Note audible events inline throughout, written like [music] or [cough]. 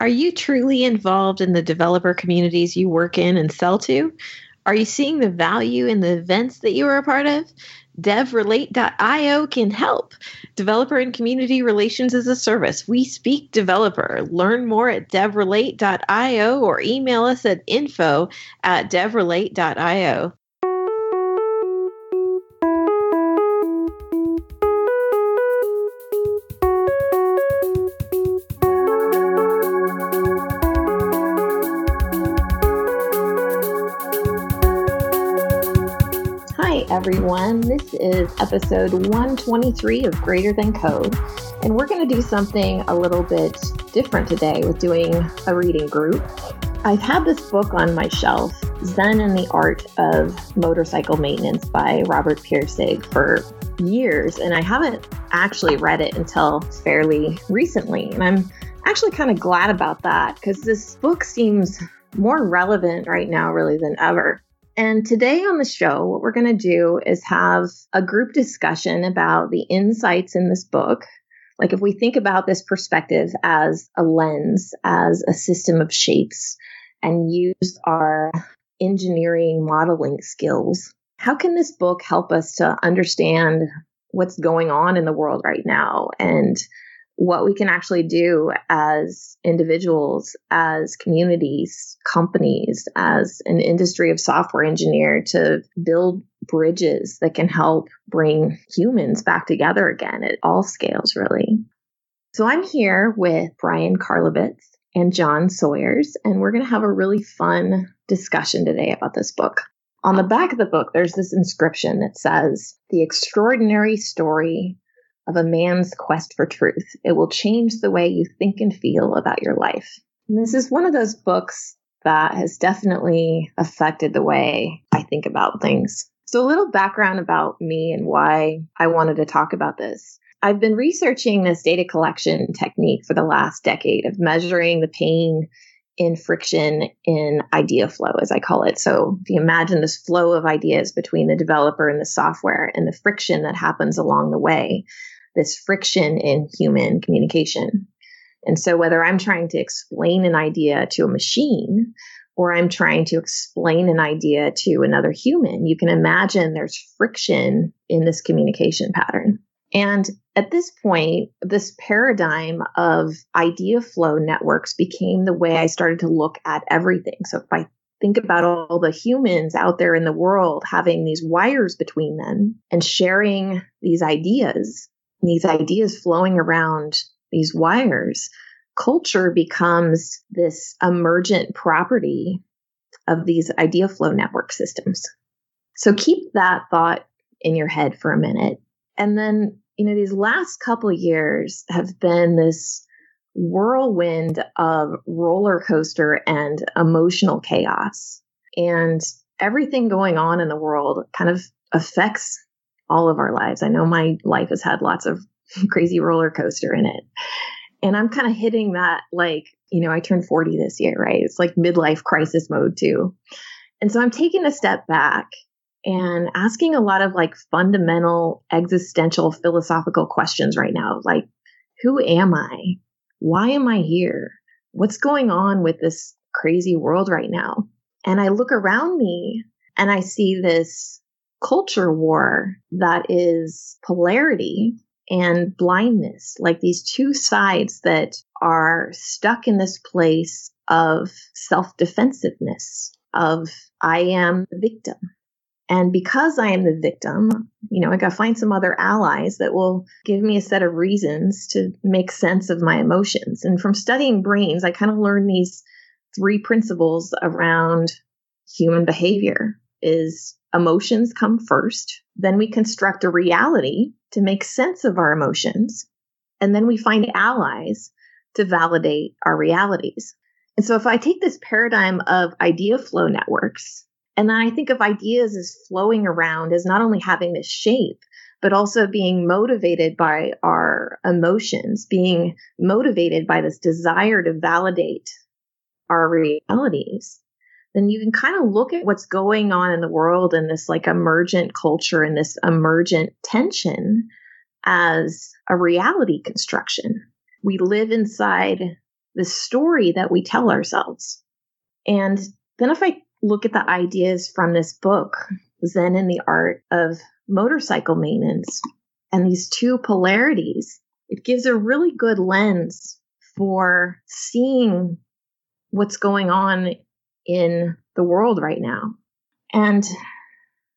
Are you truly involved in the developer communities you work in and sell to? Are you seeing the value in the events that you are a part of? DevRelate.io can help. Developer and community relations is a service. We speak developer. Learn more at devrelate.io or email us at info at devrelate.io. everyone. This is episode 123 of Greater Than Code, and we're going to do something a little bit different today with doing a reading group. I've had this book on my shelf, Zen and the Art of Motorcycle Maintenance by Robert Pirsig, for years, and I haven't actually read it until fairly recently. And I'm actually kind of glad about that because this book seems more relevant right now, really, than ever. And today on the show, what we're going to do is have a group discussion about the insights in this book. Like, if we think about this perspective as a lens, as a system of shapes, and use our engineering modeling skills, how can this book help us to understand what's going on in the world right now and what we can actually do as individuals, as communities, companies, as an industry of software engineer to build bridges that can help bring humans back together again at all scales, really. So I'm here with Brian Karlovitz and John Sawers, and we're going to have a really fun discussion today about this book. On the back of the book, there's this inscription that says, The extraordinary story of a man's quest for truth. It will change the way you think and feel about your life. And this is one of those books that has definitely affected the way I think about things. So, a little background about me and why I wanted to talk about this. I've been researching this data collection technique for the last decade of measuring the pain in friction in idea flow, as I call it. So, if you imagine this flow of ideas between the developer and the software and the friction that happens along the way, this friction in human communication. And so, whether I'm trying to explain an idea to a machine or I'm trying to explain an idea to another human, you can imagine there's friction in this communication pattern. And at this point, this paradigm of idea flow networks became the way I started to look at everything. So if I think about all the humans out there in the world having these wires between them and sharing these ideas, these ideas flowing around these wires, culture becomes this emergent property of these idea flow network systems. So keep that thought in your head for a minute. And then, you know, these last couple years have been this whirlwind of roller coaster and emotional chaos. And everything going on in the world kind of affects all of our lives. I know my life has had lots of [laughs] crazy roller coaster in it. And I'm kind of hitting that like, you know, I turned 40 this year, right? It's like midlife crisis mode too. And so I'm taking a step back and asking a lot of like fundamental existential philosophical questions right now. Like, who am I? Why am I here? What's going on with this crazy world right now? And I look around me and I see this culture war that is polarity and blindness, like these two sides that are stuck in this place of self defensiveness, of I am the victim. And because I am the victim, you know, I got to find some other allies that will give me a set of reasons to make sense of my emotions. And from studying brains, I kind of learned these three principles around human behavior is emotions come first. Then we construct a reality to make sense of our emotions. And then we find allies to validate our realities. And so if I take this paradigm of idea flow networks, and then I think of ideas as flowing around as not only having this shape, but also being motivated by our emotions, being motivated by this desire to validate our realities then you can kind of look at what's going on in the world and this like emergent culture and this emergent tension as a reality construction. We live inside the story that we tell ourselves. And then if I look at the ideas from this book, Zen and the Art of Motorcycle Maintenance, and these two polarities, it gives a really good lens for seeing what's going on in the world right now. And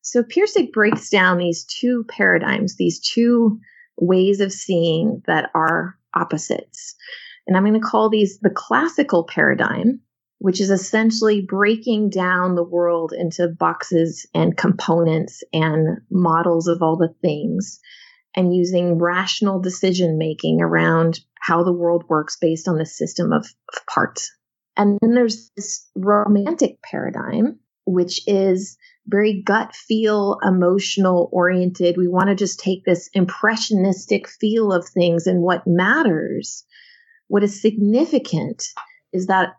so Pirsig breaks down these two paradigms, these two ways of seeing that are opposites. And I'm going to call these the classical paradigm, which is essentially breaking down the world into boxes and components and models of all the things and using rational decision making around how the world works based on the system of, of parts. And then there's this romantic paradigm, which is very gut feel, emotional oriented. We want to just take this impressionistic feel of things and what matters, what is significant is that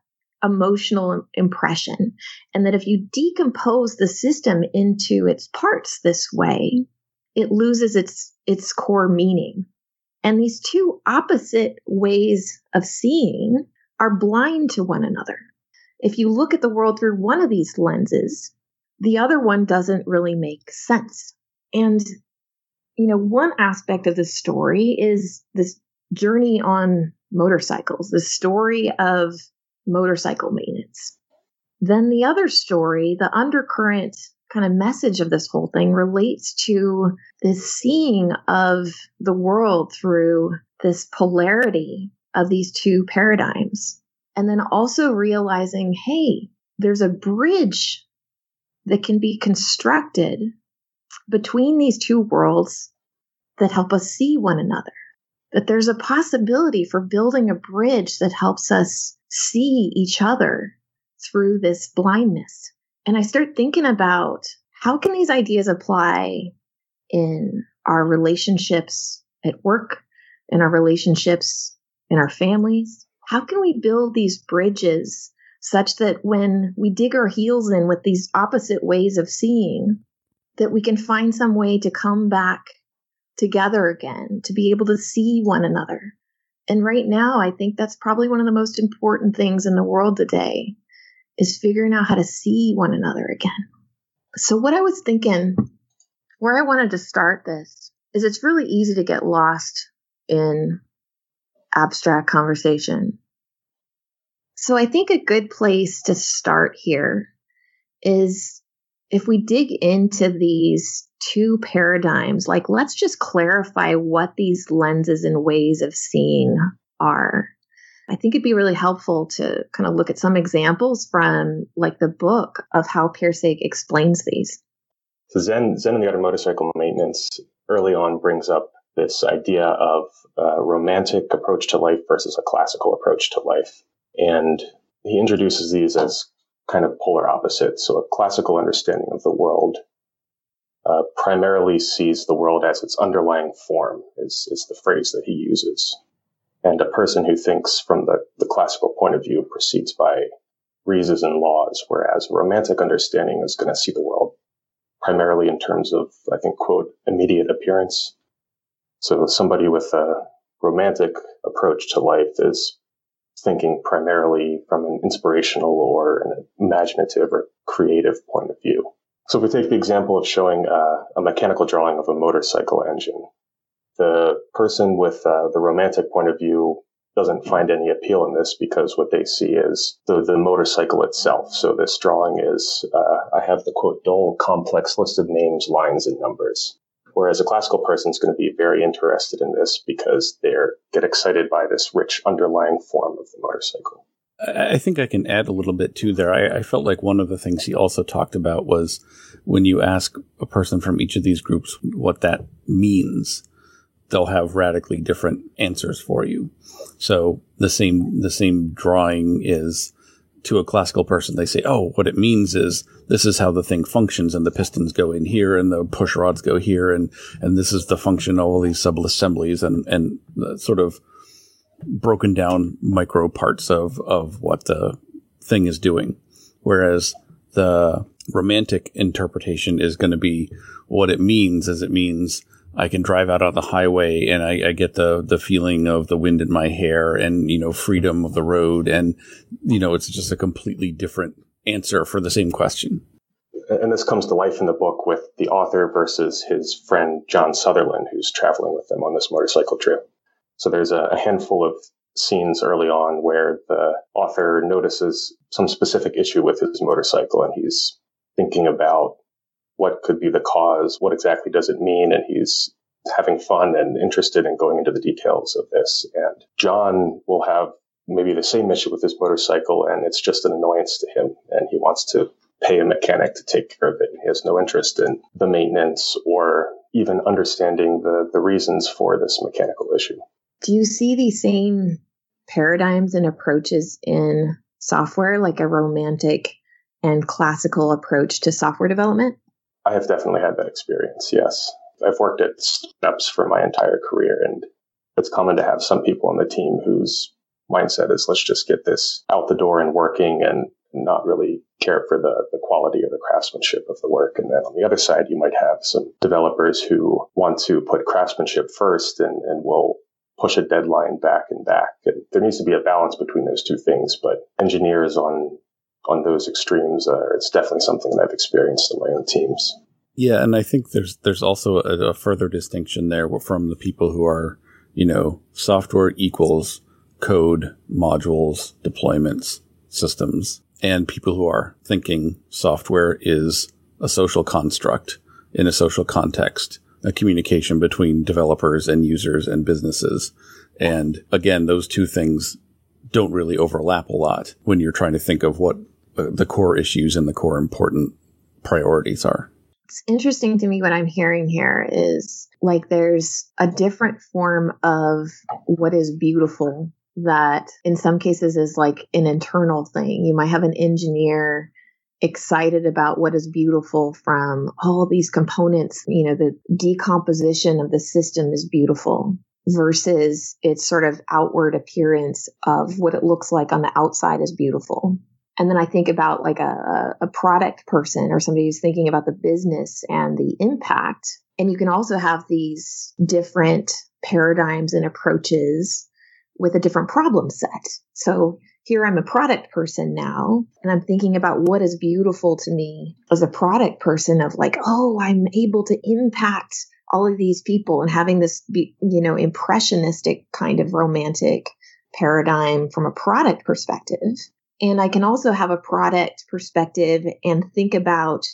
emotional impression. And that if you decompose the system into its parts this way, it loses its, its core meaning. And these two opposite ways of seeing are blind to one another. If you look at the world through one of these lenses, the other one doesn't really make sense. And, you know, one aspect of the story is this journey on motorcycles, the story of motorcycle maintenance. Then the other story, the undercurrent kind of message of this whole thing relates to this seeing of the world through this polarity of these two paradigms. And then also realizing, hey, there's a bridge that can be constructed between these two worlds that help us see one another. That there's a possibility for building a bridge that helps us see each other through this blindness. And I start thinking about how can these ideas apply in our relationships at work, in our relationships in our families? How can we build these bridges such that when we dig our heels in with these opposite ways of seeing, that we can find some way to come back together again, to be able to see one another. And right now, I think that's probably one of the most important things in the world today is figuring out how to see one another again. So, what I was thinking, where I wanted to start this, is it's really easy to get lost in abstract conversation so I think a good place to start here is if we dig into these two paradigms, like let's just clarify what these lenses and ways of seeing are. I think it'd be really helpful to kind of look at some examples from like the book of how Pirsig explains these. So Zen, Zen and the Art of Motorcycle Maintenance early on brings up this idea of a romantic approach to life versus a classical approach to life. And he introduces these as kind of polar opposites. So a classical understanding of the world uh, primarily sees the world as its underlying form, is, is the phrase that he uses. And a person who thinks from the, the classical point of view proceeds by reasons and laws, whereas a romantic understanding is going to see the world primarily in terms of, I think, quote, immediate appearance. So somebody with a romantic approach to life is thinking primarily from an inspirational or an imaginative or creative point of view. So if we take the example of showing uh, a mechanical drawing of a motorcycle engine, the person with uh, the romantic point of view doesn't find any appeal in this because what they see is the, the motorcycle itself. So this drawing is, uh, I have the quote, dull, complex list of names, lines, and numbers. Whereas a classical person is going to be very interested in this because they get excited by this rich underlying form of the motorcycle. I think I can add a little bit too there. I, I, felt like one of the things he also talked about was when you ask a person from each of these groups what that means, they'll have radically different answers for you. So the same the same drawing is to a classical person, they say, oh, what it means is this is how the thing functions and the pistons go in here and the push rods go here and, and this is the function of all these sub assemblies and, and uh, sort of broken down micro parts of, of what the thing is doing. Whereas the romantic interpretation is going to be what it means is it means I can drive out on the highway and I, I, get the the feeling of the wind in my hair and you know freedom of the road and you know it's just a completely different answer for the same question. And this comes to life in the book with the author versus his friend John Sutherland, who's traveling with them on this motorcycle trip. So there's a, a handful of scenes early on where the author notices some specific issue with his motorcycle and he's thinking about what could be the cause, what exactly does it mean, and he's having fun and interested in going into the details of this. And John will have maybe the same issue with his motorcycle, and it's just an annoyance to him, and he wants to pay a mechanic to take care of it. He has no interest in the maintenance or even understanding the, the reasons for this mechanical issue. Do you see these same paradigms and approaches in software, like a romantic and classical approach to software development? I have definitely had that experience, yes. I've worked at startups for my entire career, and it's common to have some people on the team whose mindset is let's just get this out the door and working and not really care for the, the quality or the craftsmanship of the work. And then on the other side, you might have some developers who want to put craftsmanship first and, and will push a deadline back and back. And there needs to be a balance between those two things. But engineers on on those extremes, it's definitely something that I've experienced in my own teams. Yeah, and I think there's there's also a, a further distinction there from the people who are you know software equals code modules deployments systems and people who are thinking software is a social construct in a social context a communication between developers and users and businesses. And again, those two things don't really overlap a lot when you're trying to think of what the core issues and the core important priorities are. It's interesting to me what I'm hearing here is like there's a different form of what is beautiful that in some cases is like an internal thing. You might have an engineer excited about what is beautiful from all these components. You know, the decomposition of the system is beautiful versus its sort of outward appearance of what it looks like on the outside is beautiful. And then I think about like a, a product person or somebody who's thinking about the business and the impact. And you can also have these different paradigms and approaches with a different problem set. So here I'm a product person now, and I'm thinking about what is beautiful to me as a product person of like, oh, I'm able to impact all of these people and having this, you know, impressionistic kind of romantic paradigm from a product perspective. And I can also have a product perspective and think about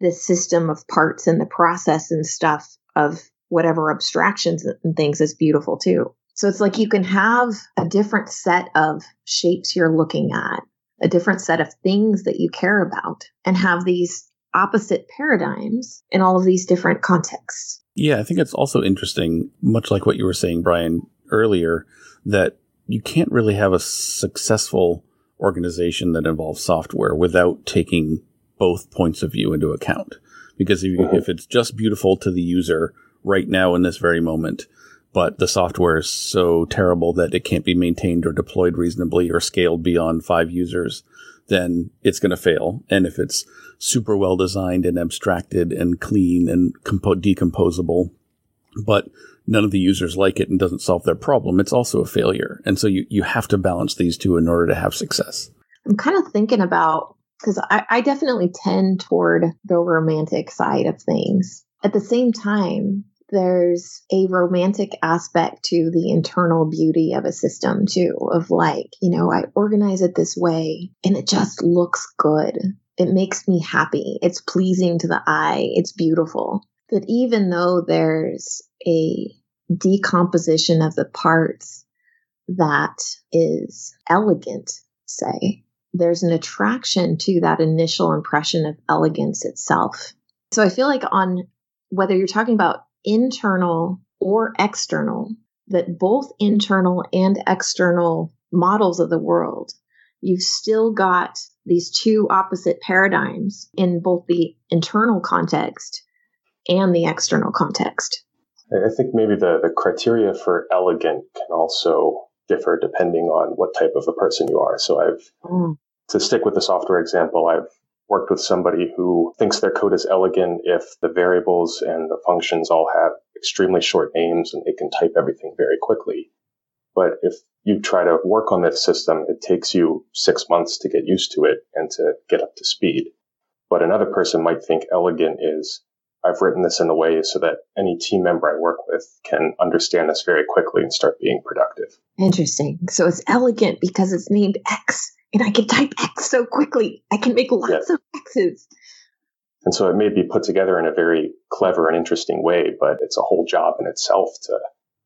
the system of parts and the process and stuff of whatever abstractions and things is beautiful too. So it's like you can have a different set of shapes you're looking at, a different set of things that you care about, and have these opposite paradigms in all of these different contexts. Yeah, I think it's also interesting, much like what you were saying, Brian, earlier, that you can't really have a successful organization that involves software without taking both points of view into account. Because if, if it's just beautiful to the user right now in this very moment, but the software is so terrible that it can't be maintained or deployed reasonably or scaled beyond five users, then it's going to fail. And if it's super well designed and abstracted and clean and compo- decomposable, but none of the users like it and doesn't solve their problem, it's also a failure. And so you, you have to balance these two in order to have success. I'm kind of thinking about because I, I definitely tend toward the romantic side of things. At the same time, there's a romantic aspect to the internal beauty of a system too of like you know i organize it this way and it just looks good it makes me happy it's pleasing to the eye it's beautiful that even though there's a decomposition of the parts that is elegant say there's an attraction to that initial impression of elegance itself so i feel like on whether you're talking about internal or external, that both internal and external models of the world, you've still got these two opposite paradigms in both the internal context and the external context. I think maybe the, the criteria for elegant can also differ depending on what type of a person you are. So I've, mm. to stick with the software example, I've worked with somebody who thinks their code is elegant if the variables and the functions all have extremely short names and they can type everything very quickly. But if you try to work on this system, it takes you six months to get used to it and to get up to speed. But another person might think elegant is I've written this in a way so that any team member I work with can understand this very quickly and start being productive. Interesting. So it's elegant because it's named X and I can type X so quickly. I can make lots yeah. of X's. And so it may be put together in a very clever and interesting way, but it's a whole job in itself to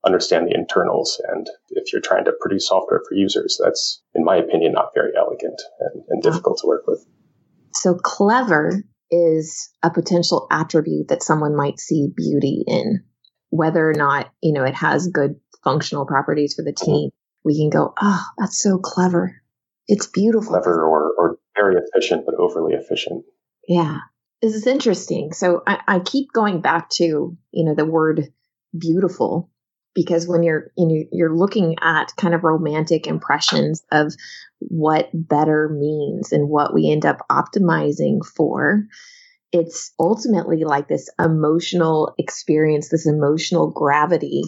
understand the internals. And if you're trying to produce software for users, that's, in my opinion, not very elegant and, and difficult to work with. So clever is a potential attribute that someone might see beauty in. Whether or not, you know, it has good functional properties for the team, we can go, oh, that's so clever. It's beautiful. Clever or, or very efficient, but overly efficient. Yeah. This is interesting. So I, I keep going back to, you know, the word beautiful because when you're you know you're looking at kind of romantic impressions of what better means and what we end up optimizing for it's ultimately like this emotional experience this emotional gravity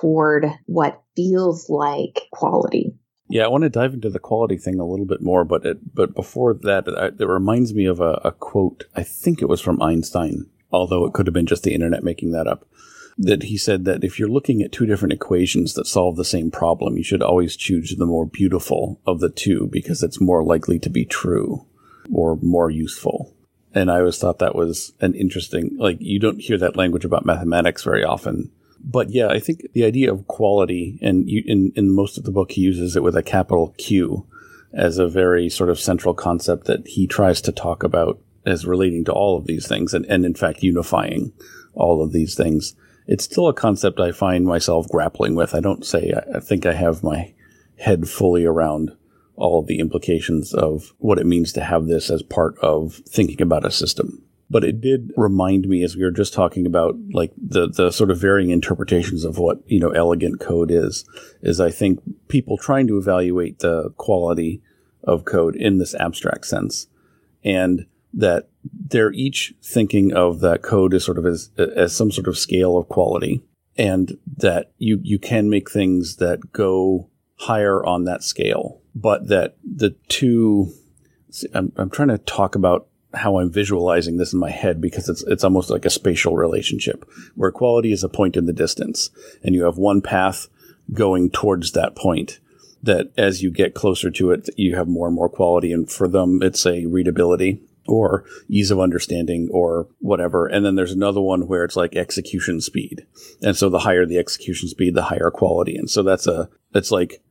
toward what feels like quality yeah, I want to dive into the quality thing a little bit more, but it, but before that, it reminds me of a, a quote. I think it was from Einstein, although it could have been just the internet making that up that he said that if you're looking at two different equations that solve the same problem, you should always choose the more beautiful of the two because it's more likely to be true or more useful. And I always thought that was an interesting, like, you don't hear that language about mathematics very often. But yeah, I think the idea of quality, and you, in, in most of the book, he uses it with a capital Q as a very sort of central concept that he tries to talk about as relating to all of these things and, and in fact unifying all of these things it's still a concept I find myself grappling with. I don't say I think I have my head fully around all the implications of what it means to have this as part of thinking about a system. But it did remind me, as we were just talking about, like the the sort of varying interpretations of what you know elegant code is. Is I think people trying to evaluate the quality of code in this abstract sense, and that they're each thinking of that code as sort of as, as some sort of scale of quality and that you, you can make things that go higher on that scale, but that the two, I'm, I'm trying to talk about how I'm visualizing this in my head because it's it's almost like a spatial relationship where quality is a point in the distance and you have one path going towards that point that as you get closer to it you have more and more quality. And for them it's a readability or ease of understanding or whatever. And then there's another one where it's like execution speed. And so the higher the execution speed, the higher quality. And so that's a, that's like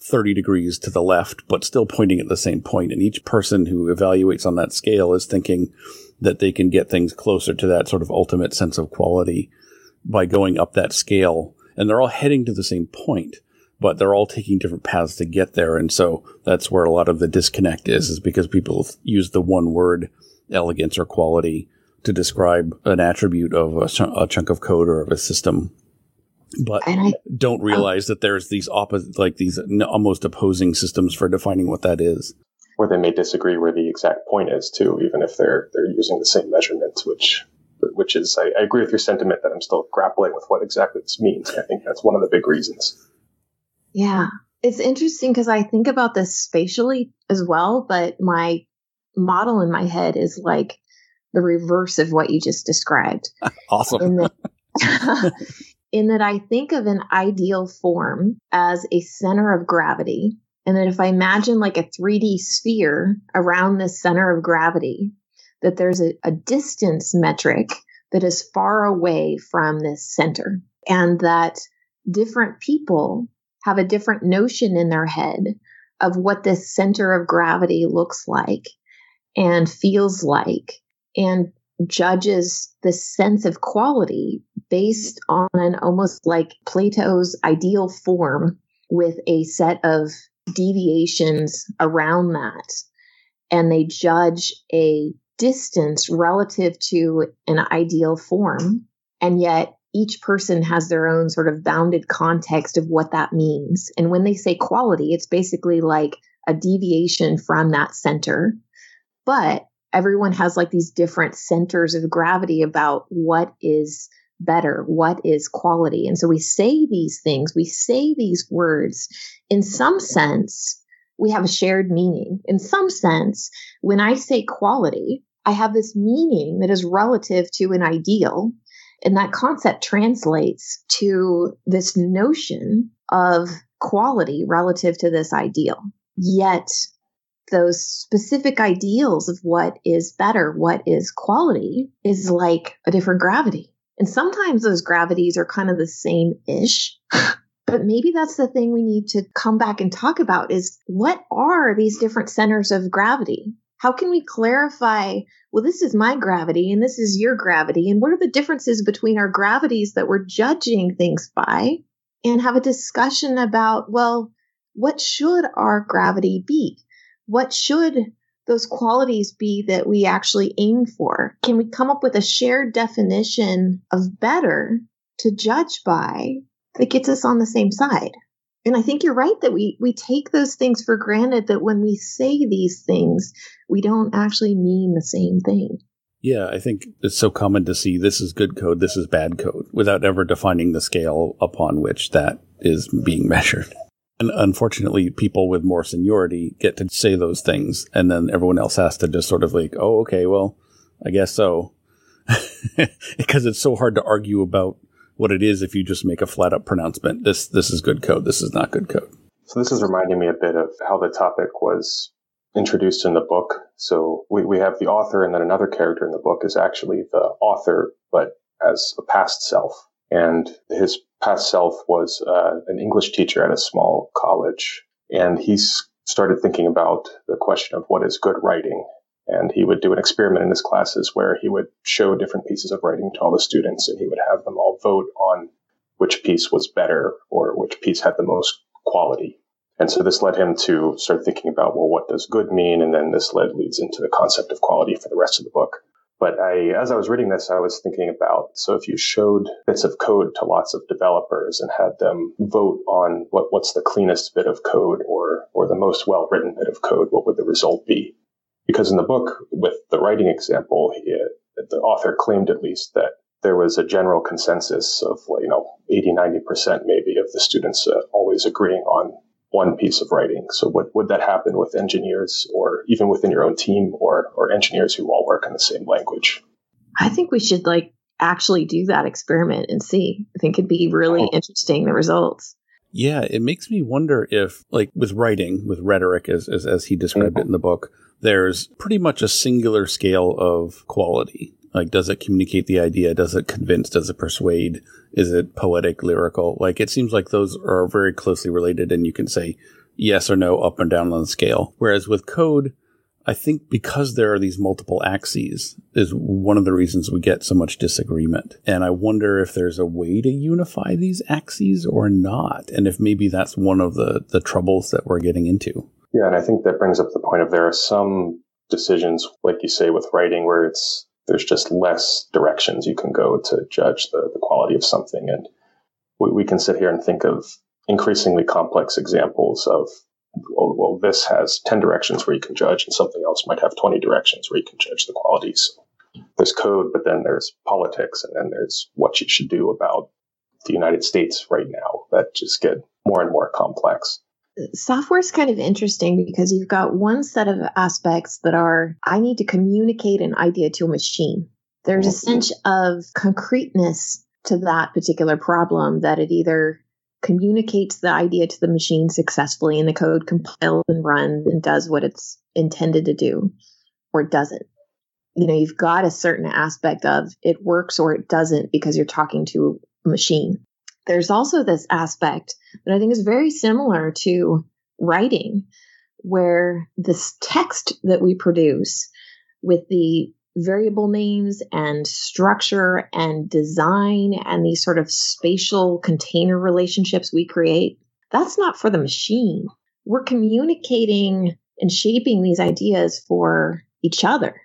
30 degrees to the left, but still pointing at the same point. And each person who evaluates on that scale is thinking that they can get things closer to that sort of ultimate sense of quality by going up that scale. And they're all heading to the same point but they're all taking different paths to get there. And so that's where a lot of the disconnect is, is because people use the one word elegance or quality to describe an attribute of a, ch- a chunk of code or of a system. But I, don't oh. realize that there's these opposite, like these almost opposing systems for defining what that is. Or they may disagree where the exact point is too, even if they're they're using the same measurements, which which is I, I agree with your sentiment that I'm still grappling with what exactly this means. I think that's one of the big reasons. Yeah. It's interesting because I think about this spatially as well, but my model in my head is like the reverse of what you just described. [laughs] awesome. In that, [laughs] [laughs] in that I think of an ideal form as a center of gravity. And that if I imagine like a 3D sphere around this center of gravity, that there's a, a distance metric that is far away from this center. And that different people have a different notion in their head of what this center of gravity looks like and feels like and judges the sense of quality based on an almost like Plato's ideal form with a set of deviations around that. And they judge a distance relative to an ideal form. And yet each person has their own sort of bounded context of what that means. And when they say quality, it's basically like a deviation from that center. But everyone has like these different centers of gravity about what is better? What is quality? And so we say these things, we say these words. In some sense, we have a shared meaning. In some sense, when I say quality, I have this meaning that is relative to an ideal. And that concept translates to this notion of quality relative to this ideal. Yet those specific ideals of what is better, what is quality, is like a different gravity. And sometimes those gravities are kind of the same ish. [laughs] but maybe that's the thing we need to come back and talk about is what are these different centers of gravity? How can we clarify, well, this is my gravity and this is your gravity? And what are the differences between our gravities that we're judging things by? And have a discussion about, well, what should our gravity be? what should those qualities be that we actually aim for? Can we come up with a shared definition of better to judge by that gets us on the same side? And I think you're right that we we take those things for granted that when we say these things, we don't actually mean the same thing. Yeah, I think it's so common to see this is good code, this is bad code, without ever defining the scale upon which that is being measured. And unfortunately, people with more seniority get to say those things, and then everyone else has to just sort of like, oh, okay, well, I guess so. [laughs] because it's so hard to argue about what it is if you just make a flat up pronouncement. This this is good code. This is not good code. So this is reminding me a bit of how the topic was introduced in the book. So we, we have the author and then another character in the book is actually the author, but as a past self. And his past self was uh, an English teacher at a small college. And he started thinking about the question of what is good writing. And he would do an experiment in his classes where he would show different pieces of writing to all the students and he would have them all vote on which piece was better or which piece had the most quality. And so this led him to start thinking about, well, what does good mean? And then this led leads into the concept of quality for the rest of the book. But I, as I was reading this, I was thinking about so if you showed bits of code to lots of developers and had them vote on what, what's the cleanest bit of code or or the most well written bit of code, what would the result be? Because in the book, with the writing example, he, the author claimed at least that there was a general consensus of you know 80 90% maybe of the students uh, always agreeing on one piece of writing. So would, would that happen with engineers or even within your own team or, or engineers who all work in the same language? I think we should like actually do that experiment and see. I think it'd be really oh. interesting, the results. Yeah, it makes me wonder if, like, with writing, with rhetoric, as as, as he described mm-hmm. it in the book, there's pretty much a singular scale of quality. Like, does it communicate the idea? Does it convince? Does it persuade? Is it poetic, lyrical? Like, it seems like those are very closely related and you can say yes or no up and down on the scale. Whereas with code, I think because there are these multiple axes is one of the reasons we get so much disagreement. And I wonder if there's a way to unify these axes or not. And if maybe that's one of the, the troubles that we're getting into. Yeah. And I think that brings up the point of there are some decisions, like you say, with writing where it's there's just less directions you can go to judge the, the quality of something. And we, we can sit here and think of increasingly complex examples of, well, well, this has 10 directions where you can judge, and something else might have 20 directions where you can judge the qualities. there's code, but then there's politics, and then there's what you should do about the United States right now that just get more and more complex software is kind of interesting because you've got one set of aspects that are I need to communicate an idea to a machine. There's a sense of concreteness to that particular problem that it either communicates the idea to the machine successfully and the code compiles and runs and does what it's intended to do or it doesn't. You know, you've got a certain aspect of it works or it doesn't because you're talking to a machine there's also this aspect that I think is very similar to writing, where this text that we produce with the variable names and structure and design and these sort of spatial container relationships we create, that's not for the machine. We're communicating and shaping these ideas for each other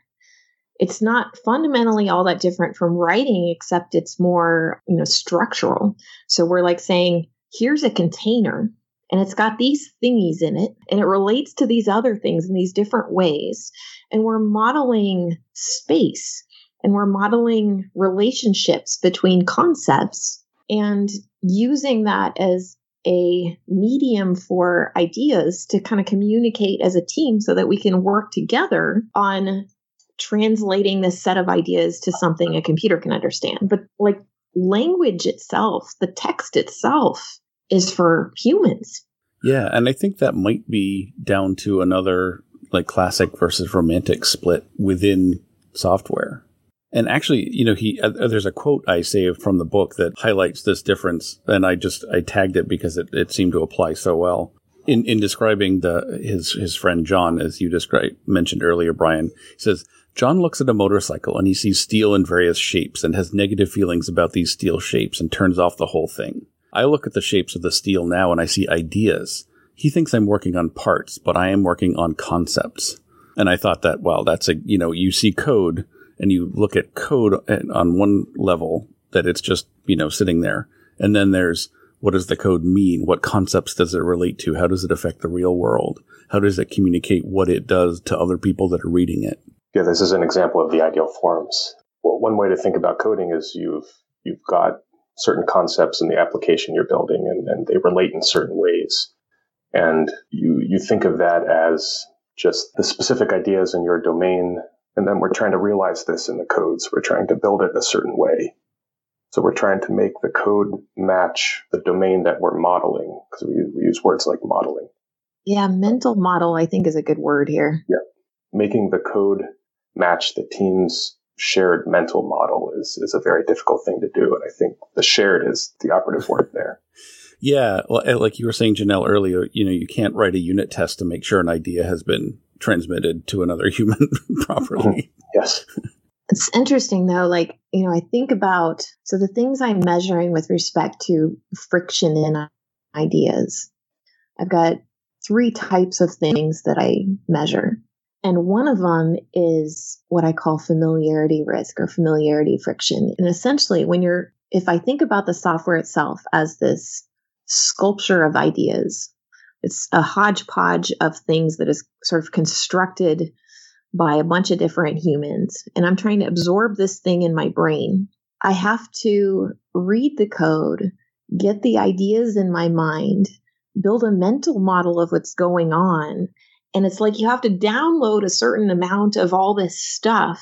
it's not fundamentally all that different from writing except it's more you know structural. So we're like saying here's a container and it's got these thingies in it and it relates to these other things in these different ways. And we're modeling space and we're modeling relationships between concepts and using that as a medium for ideas to kind of communicate as a team so that we can work together on translating this set of ideas to something a computer can understand. But like language itself, the text itself is for humans. Yeah, and I think that might be down to another like classic versus romantic split within software. And actually, you know, he uh, there's a quote I saved from the book that highlights this difference, and I just I tagged it because it, it seemed to apply so well. In in describing the his his friend John, as you described mentioned earlier, Brian he says John looks at a motorcycle and he sees steel in various shapes and has negative feelings about these steel shapes and turns off the whole thing. I look at the shapes of the steel now and I see ideas. He thinks I'm working on parts, but I am working on concepts. And I thought that, well, that's a, you know, you see code and you look at code on one level that it's just, you know, sitting there. And then there's what does the code mean? What concepts does it relate to? How does it affect the real world? How does it communicate what it does to other people that are reading it? Yeah, this is an example of the ideal forms. Well, one way to think about coding is you've you've got certain concepts in the application you're building and, and they relate in certain ways. And you you think of that as just the specific ideas in your domain and then we're trying to realize this in the codes. We're trying to build it a certain way. So we're trying to make the code match the domain that we're modeling because we, we use words like modeling. Yeah, mental model, I think, is a good word here. Yeah. Making the code match the team's shared mental model is, is a very difficult thing to do. And I think the shared is the operative word there. [laughs] Yeah. Well, like you were saying, Janelle, earlier, you know, you can't write a unit test to make sure an idea has been transmitted to another [laughs] human properly. Mm-hmm. Yes. It's interesting though, like, you know, I think about so the things I'm measuring with respect to friction in ideas. I've got three types of things that I measure. And one of them is what I call familiarity risk or familiarity friction. And essentially, when you're, if I think about the software itself as this sculpture of ideas, it's a hodgepodge of things that is sort of constructed by a bunch of different humans. And I'm trying to absorb this thing in my brain. I have to read the code, get the ideas in my mind, build a mental model of what's going on. And it's like you have to download a certain amount of all this stuff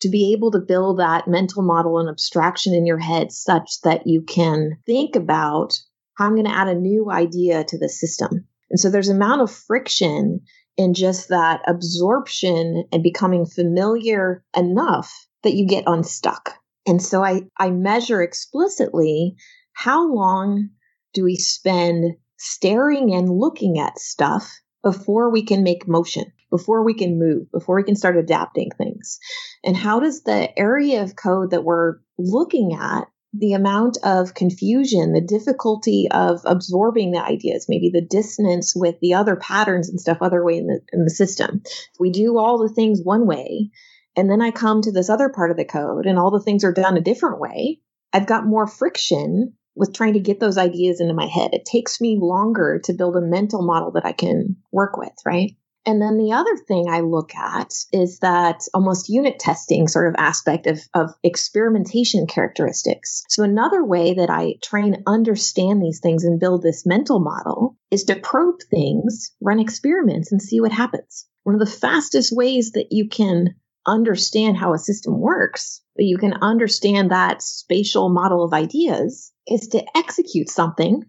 to be able to build that mental model and abstraction in your head such that you can think about how I'm going to add a new idea to the system. And so there's amount of friction in just that absorption and becoming familiar enough that you get unstuck. And so I, I measure explicitly how long do we spend staring and looking at stuff before we can make motion, before we can move, before we can start adapting things. And how does the area of code that we're looking at the amount of confusion, the difficulty of absorbing the ideas, maybe the dissonance with the other patterns and stuff other way in the in the system. We do all the things one way, and then I come to this other part of the code and all the things are done a different way. I've got more friction with trying to get those ideas into my head. It takes me longer to build a mental model that I can work with, right? And then the other thing I look at is that almost unit testing sort of aspect of, of experimentation characteristics. So another way that I try and understand these things and build this mental model is to probe things, run experiments and see what happens. One of the fastest ways that you can understand how a system works, that you can understand that spatial model of ideas is to execute something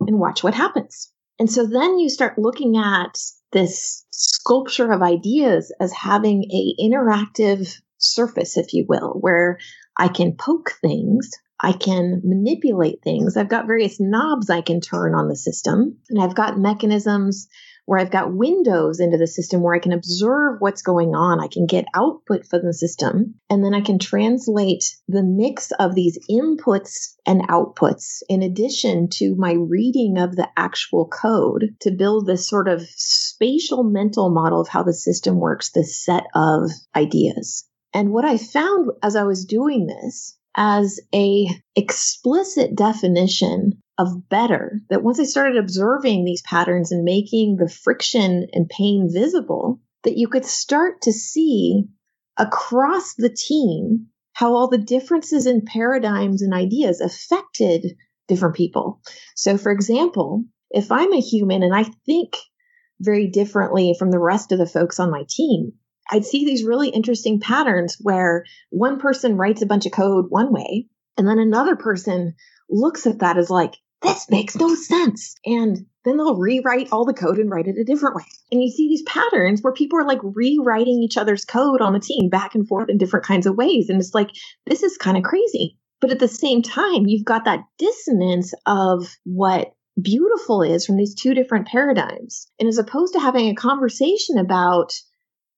and watch what happens. And so then you start looking at this sculpture of ideas as having a interactive surface, if you will, where I can poke things, I can manipulate things. I've got various knobs I can turn on the system, and I've got mechanisms where I've got windows into the system where I can observe what's going on. I can get output from the system, and then I can translate the mix of these inputs and outputs in addition to my reading of the actual code to build this sort of spatial mental model of how the system works, this set of ideas. And what I found as I was doing this as a explicit definition of better that once I started observing these patterns and making the friction and pain visible, that you could start to see across the team how all the differences in paradigms and ideas affected different people. So, for example, if I'm a human and I think very differently from the rest of the folks on my team, I'd see these really interesting patterns where one person writes a bunch of code one way, and then another person looks at that as like, this makes no sense. And then they'll rewrite all the code and write it a different way. And you see these patterns where people are like rewriting each other's code on the team back and forth in different kinds of ways. And it's like, this is kind of crazy. But at the same time, you've got that dissonance of what beautiful is from these two different paradigms. And as opposed to having a conversation about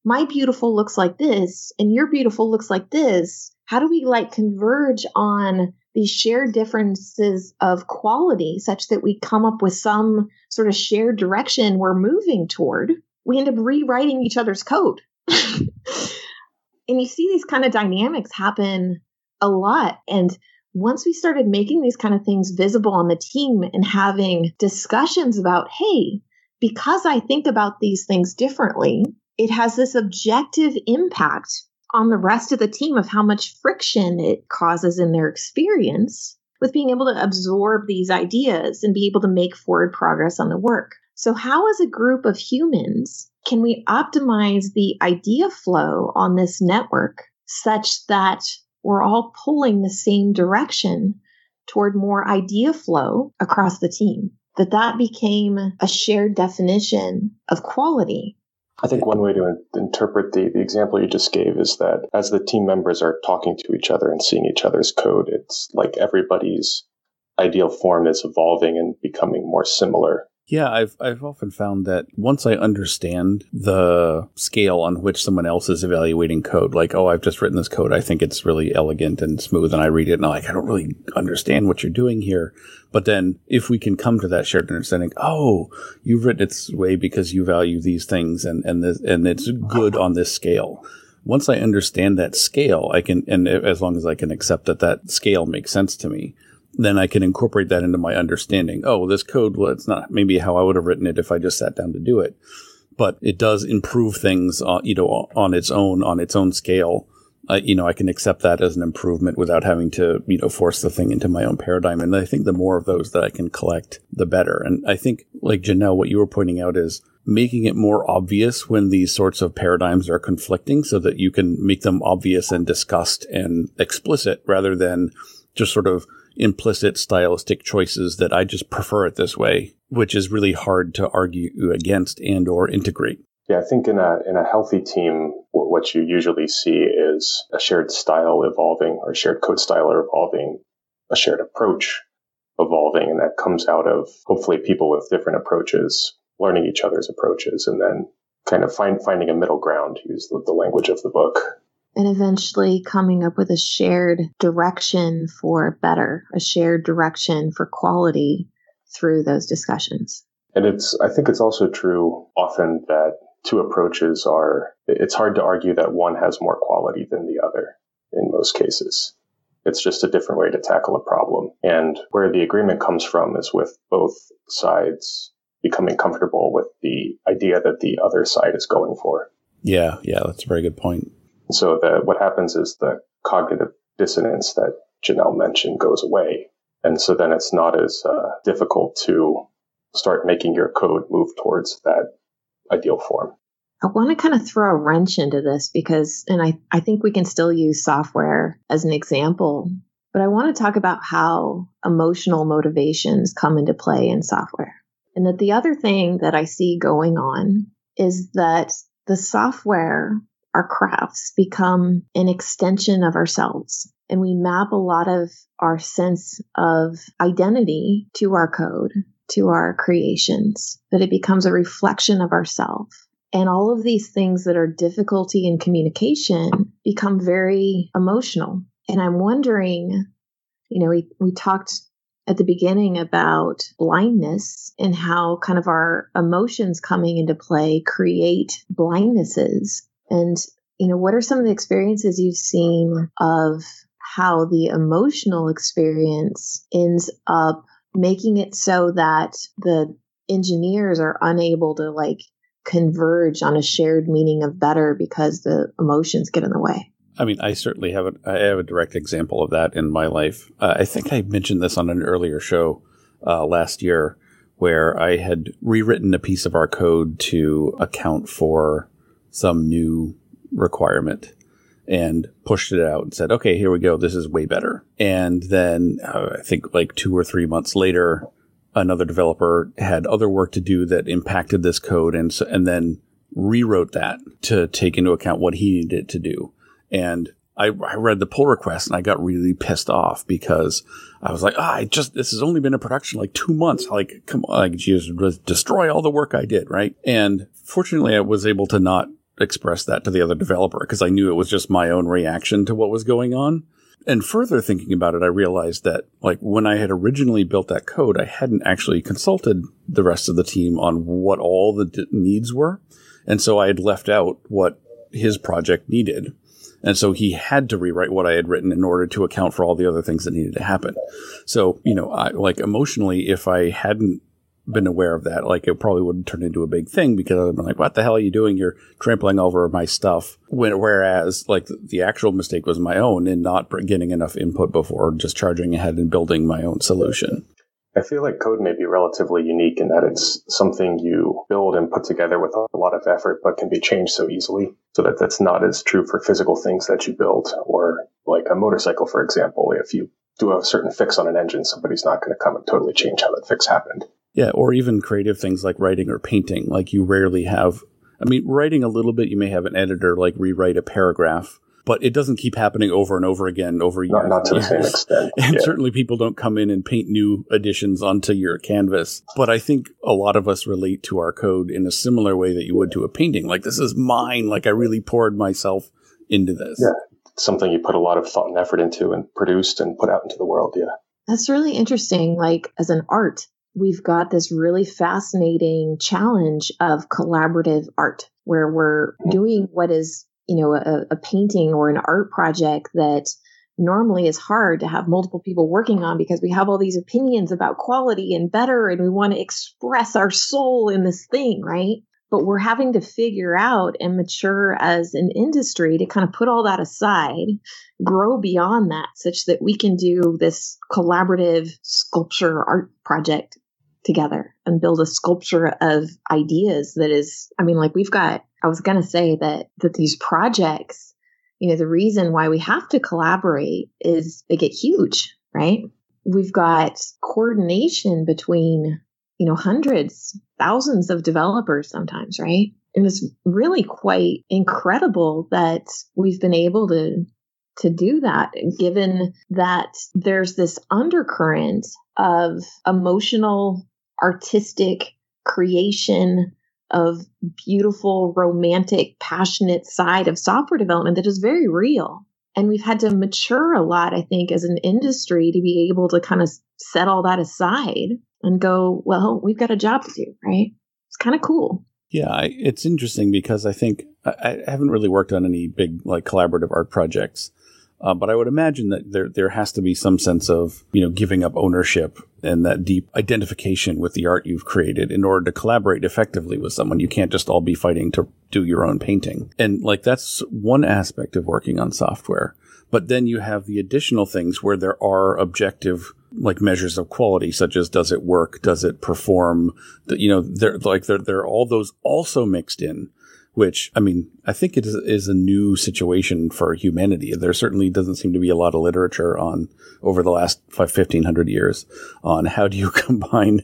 my beautiful looks like this and your beautiful looks like this, how do we like converge on these shared differences of quality such that we come up with some sort of shared direction we're moving toward? We end up rewriting each other's code. [laughs] and you see these kind of dynamics happen a lot. And once we started making these kind of things visible on the team and having discussions about, hey, because I think about these things differently, it has this objective impact on the rest of the team of how much friction it causes in their experience with being able to absorb these ideas and be able to make forward progress on the work. So, how, as a group of humans, can we optimize the idea flow on this network such that we're all pulling the same direction toward more idea flow across the team. That that became a shared definition of quality. I think one way to interpret the, the example you just gave is that as the team members are talking to each other and seeing each other's code, it's like everybody's ideal form is evolving and becoming more similar yeah, I've I've often found that once I understand the scale on which someone else is evaluating code, like oh, I've just written this code, I think it's really elegant and smooth, and I read it and I'm like I don't really understand what you're doing here. But then if we can come to that shared understanding, oh, you've written it this way because you value these things and and this, and it's good on this scale. Once I understand that scale, I can and as long as I can accept that that scale makes sense to me, then I can incorporate that into my understanding. Oh, this code, well, it's not maybe how I would have written it if I just sat down to do it, but it does improve things, uh, you know, on its own, on its own scale. Uh, you know, I can accept that as an improvement without having to, you know, force the thing into my own paradigm. And I think the more of those that I can collect, the better. And I think, like Janelle, what you were pointing out is making it more obvious when these sorts of paradigms are conflicting so that you can make them obvious and discussed and explicit rather than just sort of implicit stylistic choices that I just prefer it this way, which is really hard to argue against and or integrate. Yeah, I think in a in a healthy team, what you usually see is a shared style evolving, or shared code style evolving, a shared approach evolving, and that comes out of hopefully people with different approaches learning each other's approaches, and then kind of find finding a middle ground. Use the, the language of the book and eventually coming up with a shared direction for better, a shared direction for quality through those discussions. And it's, I think it's also true often that two approaches are, it's hard to argue that one has more quality than the other in most cases. It's just a different way to tackle a problem. And where the agreement comes from is with both sides becoming comfortable with the idea that the other side is going for. Yeah, yeah, that's a very good point. So the, what happens is the cognitive dissonance that Janelle mentioned goes away. And so then it's not as uh, difficult to start making your code move towards that ideal form. I want to kind of throw a wrench into this because, and I, I think we can still use software as an example, but I want to talk about how emotional motivations come into play in software. And that the other thing that I see going on is that the software our crafts become an extension of ourselves. And we map a lot of our sense of identity to our code, to our creations, that it becomes a reflection of ourself. And all of these things that are difficulty in communication become very emotional. And I'm wondering, you know, we, we talked at the beginning about blindness and how kind of our emotions coming into play create blindnesses and, you know, what are some of the experiences you've seen of how the emotional experience ends up making it so that the engineers are unable to like converge on a shared meaning of better because the emotions get in the way. I mean, I certainly have a, I have a direct example of that in my life. Uh, I think I mentioned this on an earlier show uh, last year where I had rewritten a piece of our code to account for some new requirement and pushed it out and said, okay, here we go. This is way better. And then uh, I think like two or three months later, another developer had other work to do that impacted this code and so, and then rewrote that to take into account what he needed to do. And I, I read the pull request and I got really pissed off because I was like, ah, I just, this has only been in production like two months. Like, come on, like, just destroy all the work I did, right? And fortunately, I was able to not express that to the other developer because I knew it was just my own reaction to what was going on. And further thinking about it, I realized that like when I had originally built that code, I hadn't actually consulted the rest of the team on what all the d- needs were. And so I had left out what his project needed. And so he had to rewrite what I had written in order to account for all the other things that needed to happen. So, you know, I like emotionally, if I hadn't been aware of that, like it probably would have turned into a big thing because I'd been like, what the hell are you doing? You're trampling over my stuff. When, whereas like the actual mistake was my own in not getting enough input before just charging ahead and building my own solution. I feel like code may be relatively unique in that it's something you build and put together with a lot of effort, but can be changed so easily. So that that's not as true for physical things that you build, or like a motorcycle, for example. If you do a certain fix on an engine, somebody's not going to come and totally change how that fix happened. Yeah, or even creative things like writing or painting. Like you rarely have. I mean, writing a little bit, you may have an editor like rewrite a paragraph, but it doesn't keep happening over and over again over years. Not, not to the same [laughs] extent. and yeah. certainly people don't come in and paint new additions onto your canvas. But I think a lot of us relate to our code in a similar way that you would to a painting. Like, this is mine. Like, I really poured myself into this. Yeah. Something you put a lot of thought and effort into and produced and put out into the world. Yeah. That's really interesting. Like, as an art, we've got this really fascinating challenge of collaborative art where we're doing what is you know, a, a painting or an art project that normally is hard to have multiple people working on because we have all these opinions about quality and better and we want to express our soul in this thing, right? But we're having to figure out and mature as an industry to kind of put all that aside, grow beyond that, such that we can do this collaborative sculpture art project together and build a sculpture of ideas that is, I mean, like we've got I was going to say that that these projects, you know, the reason why we have to collaborate is they get huge, right? We've got coordination between, you know, hundreds, thousands of developers sometimes, right? And it's really quite incredible that we've been able to to do that given that there's this undercurrent of emotional artistic creation of beautiful, romantic, passionate side of software development that is very real. And we've had to mature a lot, I think, as an industry to be able to kind of set all that aside and go, well, we've got a job to do, right? It's kind of cool. Yeah, I, it's interesting because I think I, I haven't really worked on any big like collaborative art projects. Uh, but I would imagine that there there has to be some sense of you know giving up ownership and that deep identification with the art you've created in order to collaborate effectively with someone. You can't just all be fighting to do your own painting. And like that's one aspect of working on software. But then you have the additional things where there are objective like measures of quality, such as does it work, does it perform? You know, they're like they're, they're all those also mixed in which I mean, I think it is, is, a new situation for humanity. There certainly doesn't seem to be a lot of literature on over the last 1500 years on how do you [laughs] combine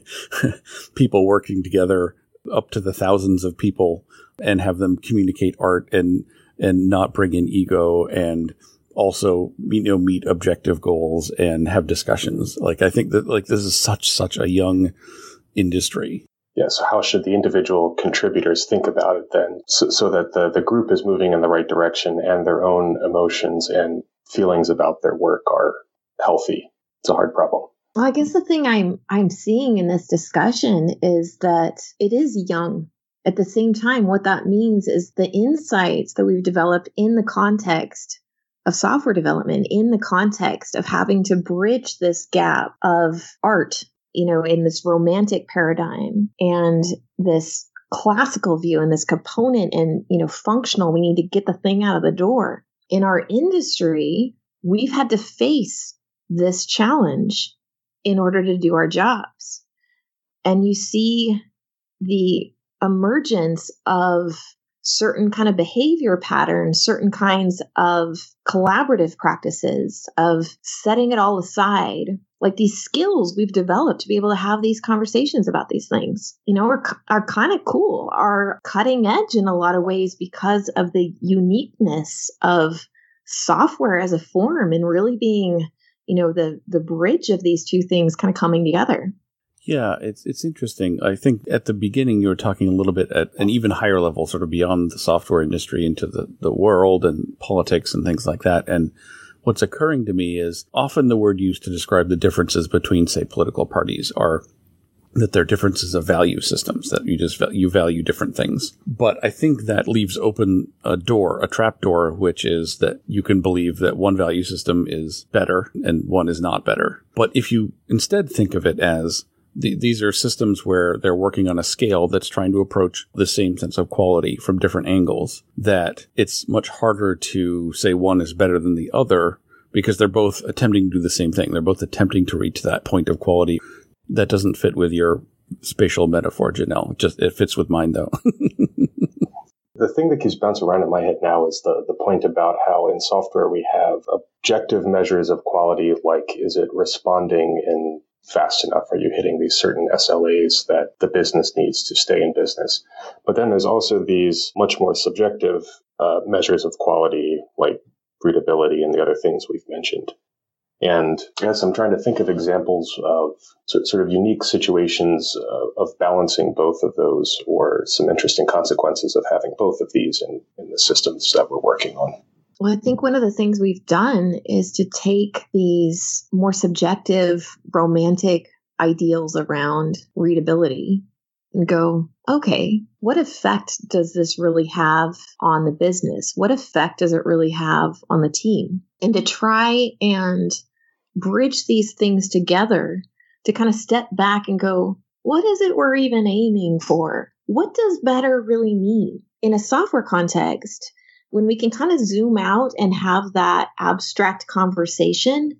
people working together up to the thousands of people and have them communicate art and, and not bring in ego and also, you know, meet objective goals and have discussions. Like, I think that like this is such, such a young industry yeah, so how should the individual contributors think about it then so, so, that the, the group is moving in the right direction and their own emotions and feelings about their work are healthy? It's a hard problem. Well, I guess the thing I'm I'm seeing in this discussion is that it is young. At the same time, what that means is the insights that we've developed in the context of software development, in the context of having to bridge this gap of art you know, in this romantic paradigm and this classical view and this component and, you know, functional. We need to get the thing out of the door. In our industry, we've had to face this challenge in order to do our jobs. And you see the emergence of certain kind of behavior patterns, certain kinds of collaborative practices of setting it all aside, like these skills we've developed to be able to have these conversations about these things, you know, are, are kind of cool, are cutting edge in a lot of ways because of the uniqueness of software as a form and really being, you know, the the bridge of these two things kind of coming together. Yeah, it's it's interesting. I think at the beginning you were talking a little bit at an even higher level, sort of beyond the software industry into the, the world and politics and things like that. And what's occurring to me is often the word used to describe the differences between, say, political parties are that there are differences of value systems that you just you value different things. But I think that leaves open a door, a trap door, which is that you can believe that one value system is better and one is not better. But if you instead think of it as these are systems where they're working on a scale that's trying to approach the same sense of quality from different angles, that it's much harder to say one is better than the other because they're both attempting to do the same thing. They're both attempting to reach that point of quality. That doesn't fit with your spatial metaphor, Janelle. Just it fits with mine though. [laughs] the thing that keeps bouncing around in my head now is the, the point about how in software we have objective measures of quality, like is it responding in fast enough? Are you hitting these certain SLAs that the business needs to stay in business? But then there's also these much more subjective uh, measures of quality, like readability and the other things we've mentioned. And yes, I'm trying to think of examples of sort of unique situations uh, of balancing both of those or some interesting consequences of having both of these in, in the systems that we're working on. Well, I think one of the things we've done is to take these more subjective, romantic ideals around readability and go, okay, what effect does this really have on the business? What effect does it really have on the team? And to try and bridge these things together to kind of step back and go, what is it we're even aiming for? What does better really mean? In a software context, when we can kind of zoom out and have that abstract conversation,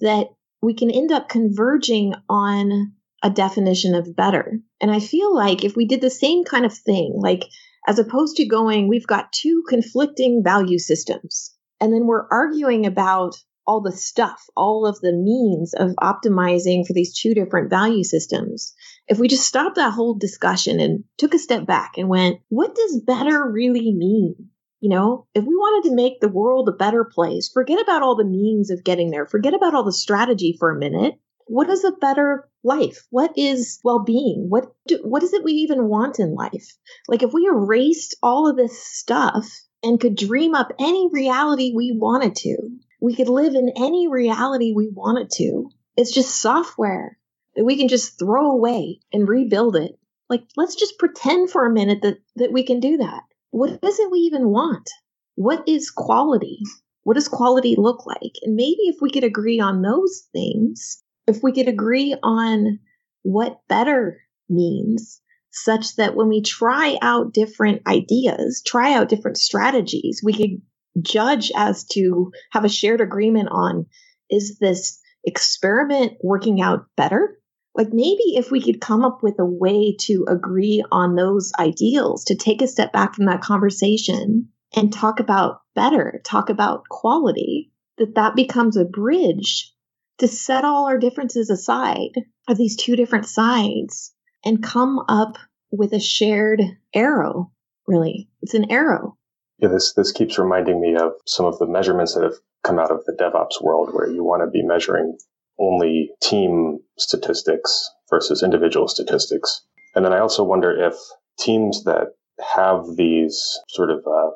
that we can end up converging on a definition of better. And I feel like if we did the same kind of thing, like as opposed to going, we've got two conflicting value systems, and then we're arguing about all the stuff, all of the means of optimizing for these two different value systems. If we just stopped that whole discussion and took a step back and went, what does better really mean? You know, if we wanted to make the world a better place, forget about all the means of getting there. Forget about all the strategy for a minute. What is a better life? What is well-being? What what is it we even want in life? Like if we erased all of this stuff and could dream up any reality we wanted to, we could live in any reality we wanted to. It's just software that we can just throw away and rebuild it. Like let's just pretend for a minute that that we can do that what is it we even want? What is quality? What does quality look like? And maybe if we could agree on those things, if we could agree on what better means, such that when we try out different ideas, try out different strategies, we could judge as to have a shared agreement on is this experiment working out better like maybe if we could come up with a way to agree on those ideals, to take a step back from that conversation and talk about better, talk about quality, that that becomes a bridge to set all our differences aside of these two different sides and come up with a shared arrow, really. It's an arrow. Yeah, this this keeps reminding me of some of the measurements that have come out of the DevOps world where you want to be measuring only team statistics versus individual statistics. And then I also wonder if teams that have these sort of uh,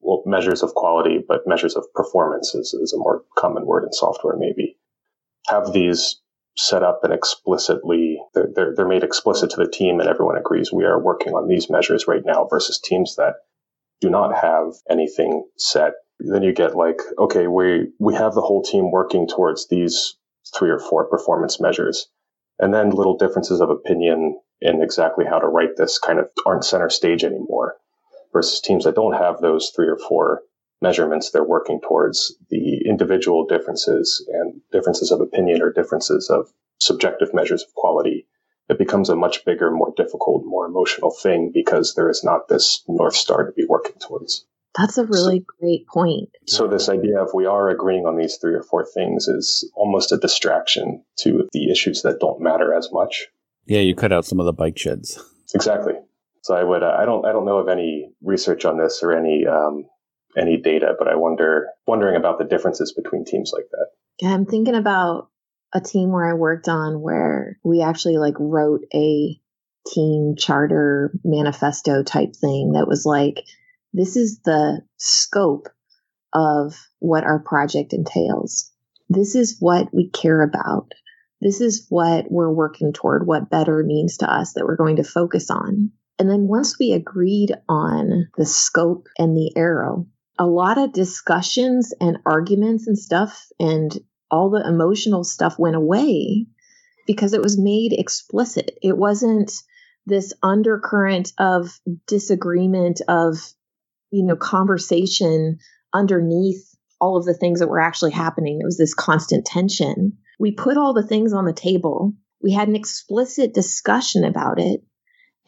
well, measures of quality, but measures of performance is, is a more common word in software, maybe, have these set up and explicitly, they're, they're, they're made explicit to the team and everyone agrees we are working on these measures right now versus teams that do not have anything set. Then you get like, okay, we, we have the whole team working towards these three or four performance measures. And then little differences of opinion in exactly how to write this kind of aren't center stage anymore versus teams that don't have those three or four measurements they're working towards the individual differences and differences of opinion or differences of subjective measures of quality it becomes a much bigger more difficult more emotional thing because there is not this north star to be working towards that's a really so, great point. So this idea of we are agreeing on these three or four things is almost a distraction to the issues that don't matter as much. Yeah, you cut out some of the bike sheds. Exactly. So I would uh, I don't I don't know of any research on this or any um, any data, but I wonder wondering about the differences between teams like that. Yeah, I'm thinking about a team where I worked on where we actually like wrote a team charter manifesto type thing that was like this is the scope of what our project entails. This is what we care about. This is what we're working toward, what better means to us that we're going to focus on. And then once we agreed on the scope and the arrow, a lot of discussions and arguments and stuff and all the emotional stuff went away because it was made explicit. It wasn't this undercurrent of disagreement of you know, conversation underneath all of the things that were actually happening. It was this constant tension. We put all the things on the table. We had an explicit discussion about it,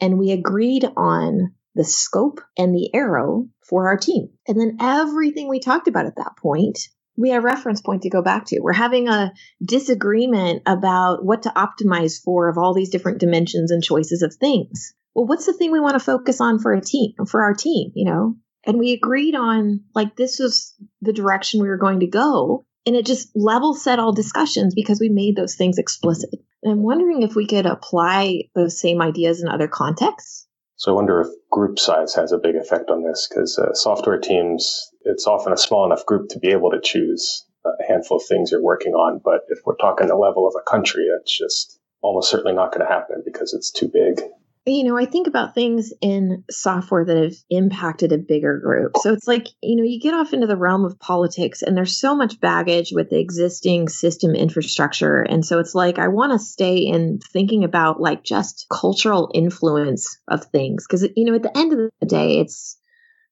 and we agreed on the scope and the arrow for our team. And then everything we talked about at that point, we had a reference point to go back to. We're having a disagreement about what to optimize for of all these different dimensions and choices of things. Well, what's the thing we want to focus on for a team, for our team, you know? And we agreed on like this was the direction we were going to go. And it just level set all discussions because we made those things explicit. And i'm wondering if we could apply those same ideas in other contexts. So i wonder if group size has a big effect on this because uh, software teams it's often a small enough group to be able to choose a handful of things you're working on. But if we're talking the level of a country it's just almost certainly not going to happen because it's too big you know, I think about things in software that have impacted a bigger group. So it's like, you know, you get off into the realm of politics and there's so much baggage with the existing system infrastructure. And so it's like, I want to stay in thinking about like just cultural influence of things. Cause, you know, at the end of the day, it's,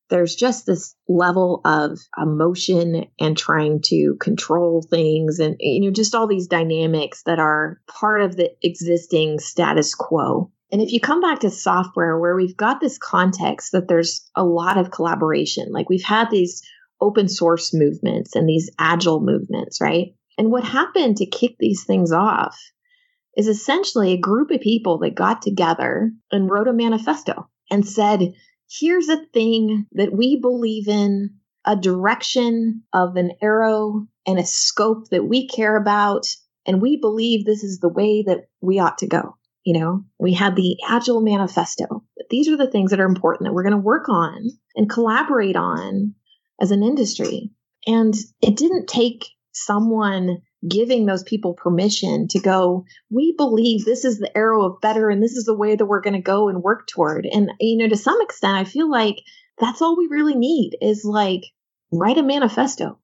there's just this level of emotion and trying to control things and you know just all these dynamics that are part of the existing status quo and if you come back to software where we've got this context that there's a lot of collaboration, like we've had these open source movements and these agile movements, right? And what happened to kick these things off is essentially a group of people that got together and wrote a manifesto and said, here's a thing that we believe in, a direction of an arrow and a scope that we care about. And we believe this is the way that we ought to go. You know, we had the Agile Manifesto. These are the things that are important that we're going to work on and collaborate on as an industry. And it didn't take someone giving those people permission to go, we believe this is the arrow of better and this is the way that we're going to go and work toward. And, you know, to some extent, I feel like that's all we really need is like write a manifesto.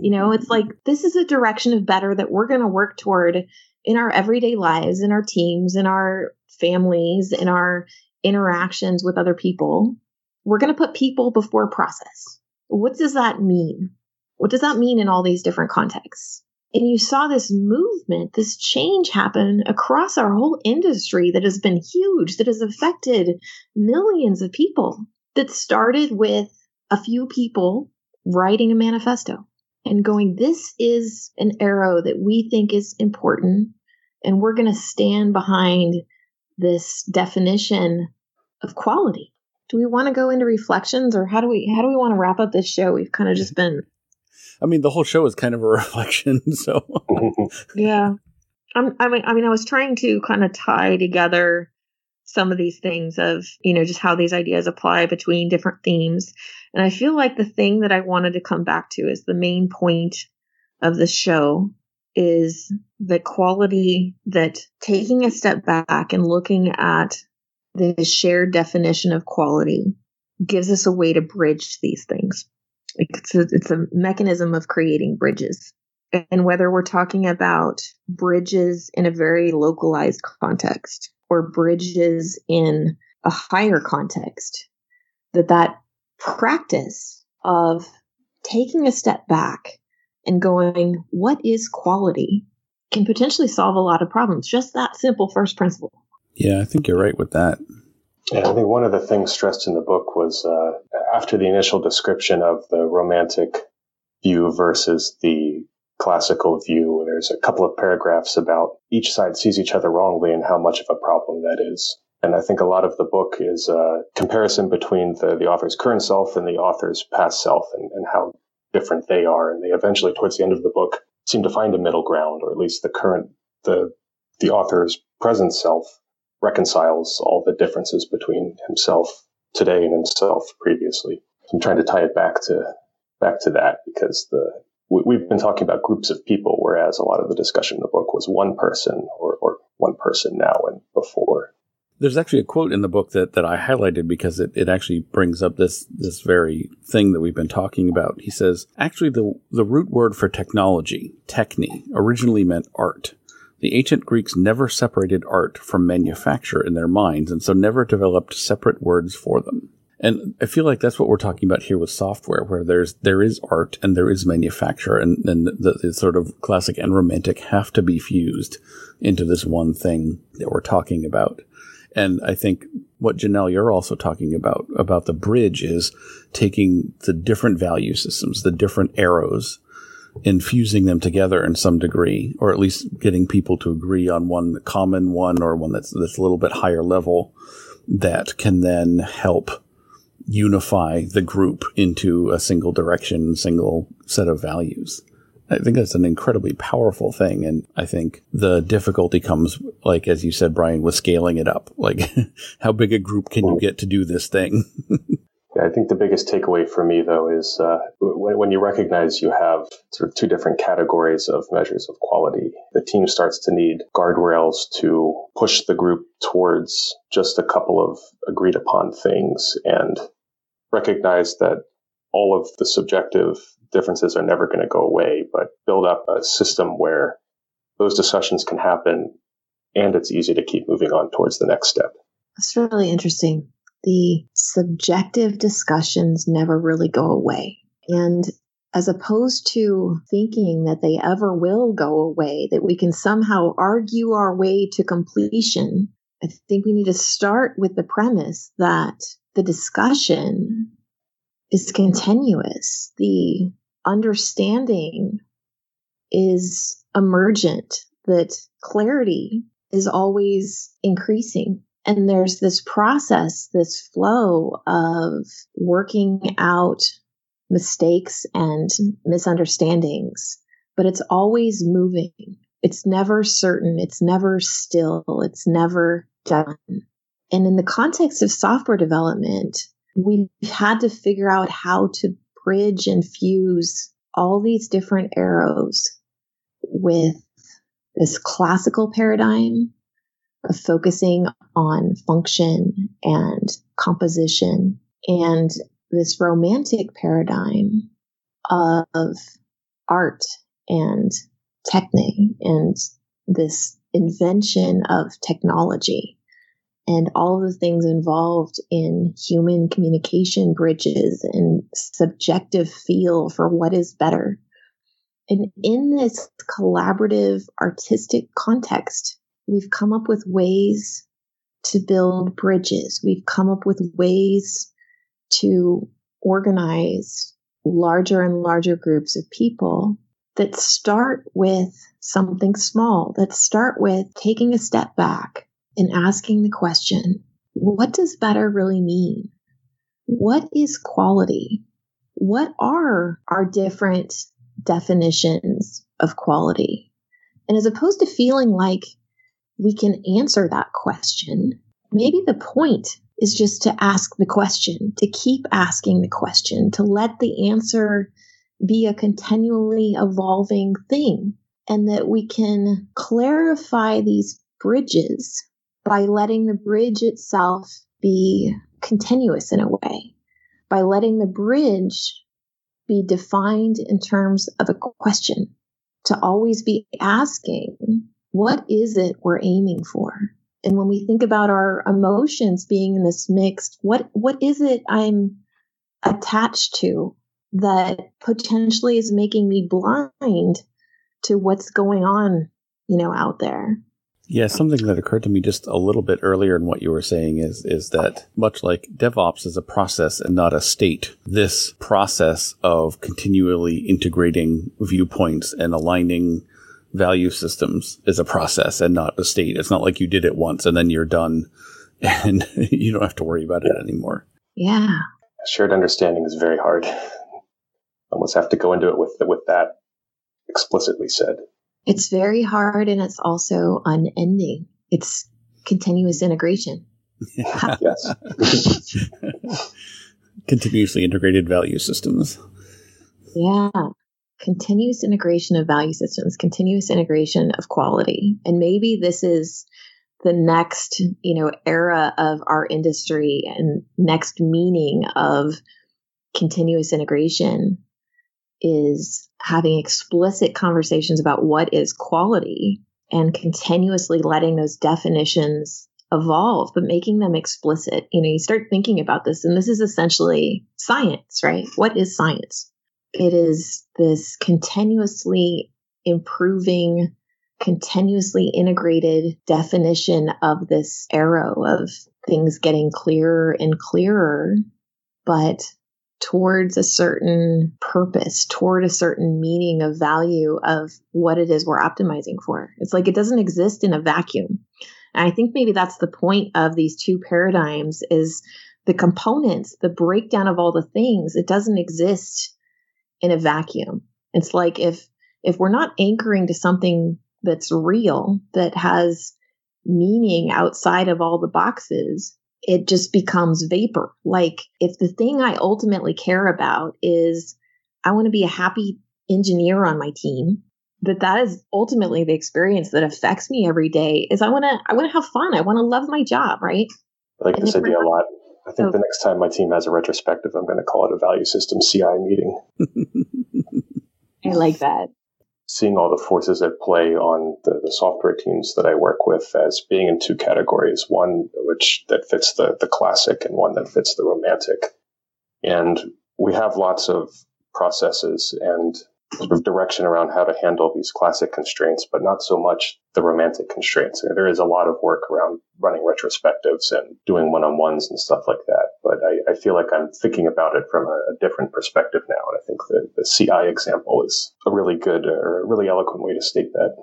You know, it's like this is a direction of better that we're going to work toward in our everyday lives, in our teams, in our families, in our interactions with other people, we're going to put people before process. What does that mean? What does that mean in all these different contexts? And you saw this movement, this change happen across our whole industry that has been huge, that has affected millions of people, that started with a few people writing a manifesto and going, this is an arrow that we think is important, and we're going to stand behind this definition of quality. Do we want to go into reflections, or how do we how do we want to wrap up this show? We've kind of just been. I mean, the whole show is kind of a [laughs] reflection. So. [laughs] yeah, I'm, I mean, I mean, I was trying to kind of tie together some of these things of you know just how these ideas apply between different themes. And i feel like the thing that i wanted to come back to is the main point of the show is the quality that taking a step back and looking at the shared definition of quality gives us a way to bridge these things. It's a, it's a mechanism of creating bridges. And whether we're talking about bridges in a very localized context or bridges in a higher context, that that practice of taking a step back and going, what is quality, can potentially solve a lot of problems. Just that simple first principle. Yeah, I think you're right with that. Yeah, I think one of the things stressed in the book was uh, after the initial description of the romantic view versus the classical view, there's a couple of paragraphs about each side sees each other wrongly and how much of a problem that is. And I think a lot of the book is a comparison between the, the author's current self and the author's past self and, and how different they are. And they eventually, towards the end of the book, seem to find a middle ground, or at least the current, the, the author's present self reconciles all the differences between himself today and himself previously. I'm trying to tie it back to back to that because the we've been talking about groups of people, whereas a lot of the discussion in the book was one person or, or one person now and before. There's actually a quote in the book that, that I highlighted because it, it actually brings up this this very thing that we've been talking about. He says, actually the the root word for technology, techne, originally meant art. The ancient Greeks never separated art from manufacture in their minds, and so never developed separate words for them. And I feel like that's what we're talking about here with software, where there's there is art and there is manufacture, and, and the, the sort of classic and romantic have to be fused into this one thing that we're talking about. And I think what Janelle, you're also talking about, about the bridge is taking the different value systems, the different arrows infusing them together in some degree, or at least getting people to agree on one common one or one that's that's a little bit higher level that can then help unify the group into a single direction, single set of values. I think that's an incredibly powerful thing. And I think the difficulty comes, like, as you said, Brian, with scaling it up. Like, [laughs] how big a group can you get to do this thing? [laughs] Yeah, I think the biggest takeaway for me, though, is uh, when, when, you recognize you have sort of two different categories of measures of quality, the team starts to need guardrails to push the group towards just a couple of agreed upon things and recognize that all of the subjective differences are never going to go away, but build up a system where those discussions can happen and it's easy to keep moving on towards the next step. That's really interesting the subjective discussions never really go away. And as opposed to thinking that they ever will go away, that we can somehow argue our way to completion, I think we need to start with the premise that the discussion is continuous. The understanding is emergent, that clarity is always increasing. And there's this process, this flow of working out mistakes and misunderstandings, but it's always moving. It's never certain. It's never still. It's never done. And in the context of software development, we've had to figure out how to bridge and fuse all these different arrows with this classical paradigm of focusing on function and composition and this romantic paradigm of art and techne and this invention of technology and all of the things involved in human communication bridges and subjective feel for what is better. And in this collaborative artistic context, we've come up with ways to build bridges. We've come up with ways to organize larger and larger groups of people that start with something small, that start with taking a step back and asking the question, what does better really mean? What is quality? What are our different definitions of quality? And as opposed to feeling like we can answer that question. Maybe the point is just to ask the question, to keep asking the question, to let the answer be a continually evolving thing, and that we can clarify these bridges by letting the bridge itself be continuous in a way, by letting the bridge be defined in terms of a question, to always be asking what is it we're aiming for? And when we think about our emotions being in this mixed, what what is it I'm attached to that potentially is making me blind to what's going on, you know, out there? Yeah, something that occurred to me just a little bit earlier in what you were saying is is that much like DevOps is a process and not a state, this process of continually integrating viewpoints and aligning value systems is a process and not a state. It's not like you did it once and then you're done [laughs] and you don't have to worry about it anymore. Yeah. Shared understanding is very hard. Almost have to go into it with with that explicitly said. It's very hard and it's also unending. It's continuous integration. [laughs] yes. [laughs] Continuously integrated value systems. Yeah. Continuous integration of value systems, continuous integration of quality. And maybe this is the next, you know, era of our industry and next meaning of continuous integration is having explicit conversations about what is quality and continuously letting those definitions evolve, but making them explicit. You know, you start thinking about this, and this is essentially science, right? What is science? It is this continuously improving, continuously integrated definition of this arrow of things getting clearer and clearer, but towards a certain purpose, toward a certain meaning of value of what it is we're optimizing for. It's like it doesn't exist in a vacuum. And I think maybe that's the point of these two paradigms is the components, the breakdown of all the things, it doesn't exist in a vacuum. It's like if if we're not anchoring to something that's real, that has meaning outside of all the boxes, it just becomes vapor. Like if the thing I ultimately care about is I want to be a happy engineer on my team, that that is ultimately the experience that affects me every day is I want to I want to have fun. I want to love my job, right? I like and this idea a lot. I think oh. the next time my team has a retrospective, I'm going to call it a value system CI meeting. [laughs] I like that seeing all the forces at play on the, the, software teams that I work with as being in two categories, one which that fits the, the classic and one that fits the romantic. And we have lots of processes and sort of direction around how to handle these classic constraints, but not so much the romantic constraints. There is a lot of work around running retrospectives and doing one-on-ones and stuff like that. But I, I feel like I'm thinking about it from a, a, different perspective now. And I think the, the CI example is a really good or a really eloquent way to state that.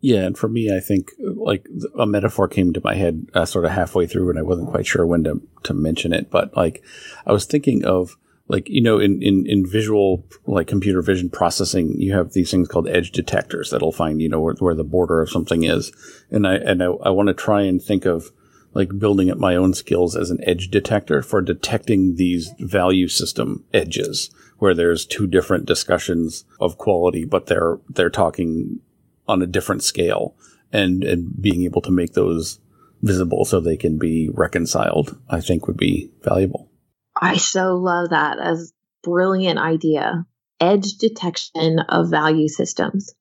Yeah, and for me, I think like a metaphor came to my head uh, sort of halfway through, and I wasn't quite sure when to to mention it. But like, I was thinking of like you know in, in in visual like computer vision processing you have these things called edge detectors that'll find you know where, where the border of something is. And i and i, I want to try and think of like building up my own skills as an edge detector for detecting these value system edges where there's two different discussions of quality but they're they're talking on a different scale and and being able to make those visible so they can be reconciled i think would be valuable I so love that as brilliant idea. Edge detection of value systems.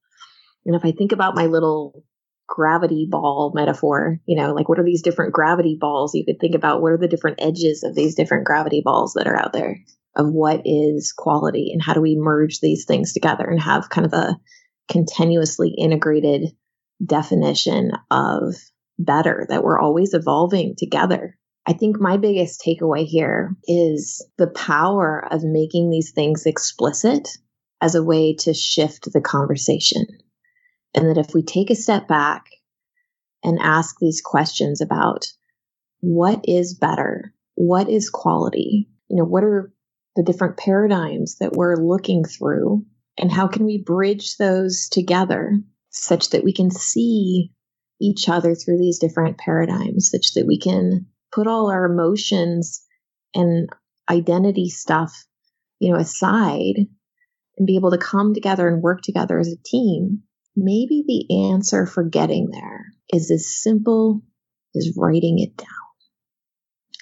And if I think about my little gravity ball metaphor, you know, like what are these different gravity balls? You could think about what are the different edges of these different gravity balls that are out there of what is quality and how do we merge these things together and have kind of a continuously integrated definition of better that we're always evolving together. I think my biggest takeaway here is the power of making these things explicit as a way to shift the conversation. And that if we take a step back and ask these questions about what is better, what is quality, you know, what are the different paradigms that we're looking through, and how can we bridge those together such that we can see each other through these different paradigms, such that we can put all our emotions and identity stuff, you know, aside and be able to come together and work together as a team, maybe the answer for getting there is as simple as writing it down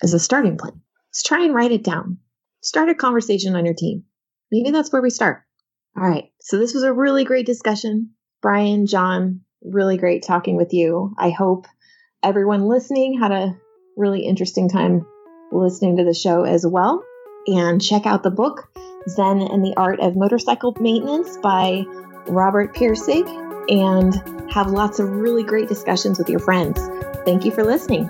as a starting point. Let's try and write it down. Start a conversation on your team. Maybe that's where we start. All right. So this was a really great discussion. Brian, John, really great talking with you. I hope everyone listening had a really interesting time listening to the show as well. And check out the book, Zen and the Art of Motorcycle Maintenance by Robert Pirsig, and have lots of really great discussions with your friends. Thank you for listening.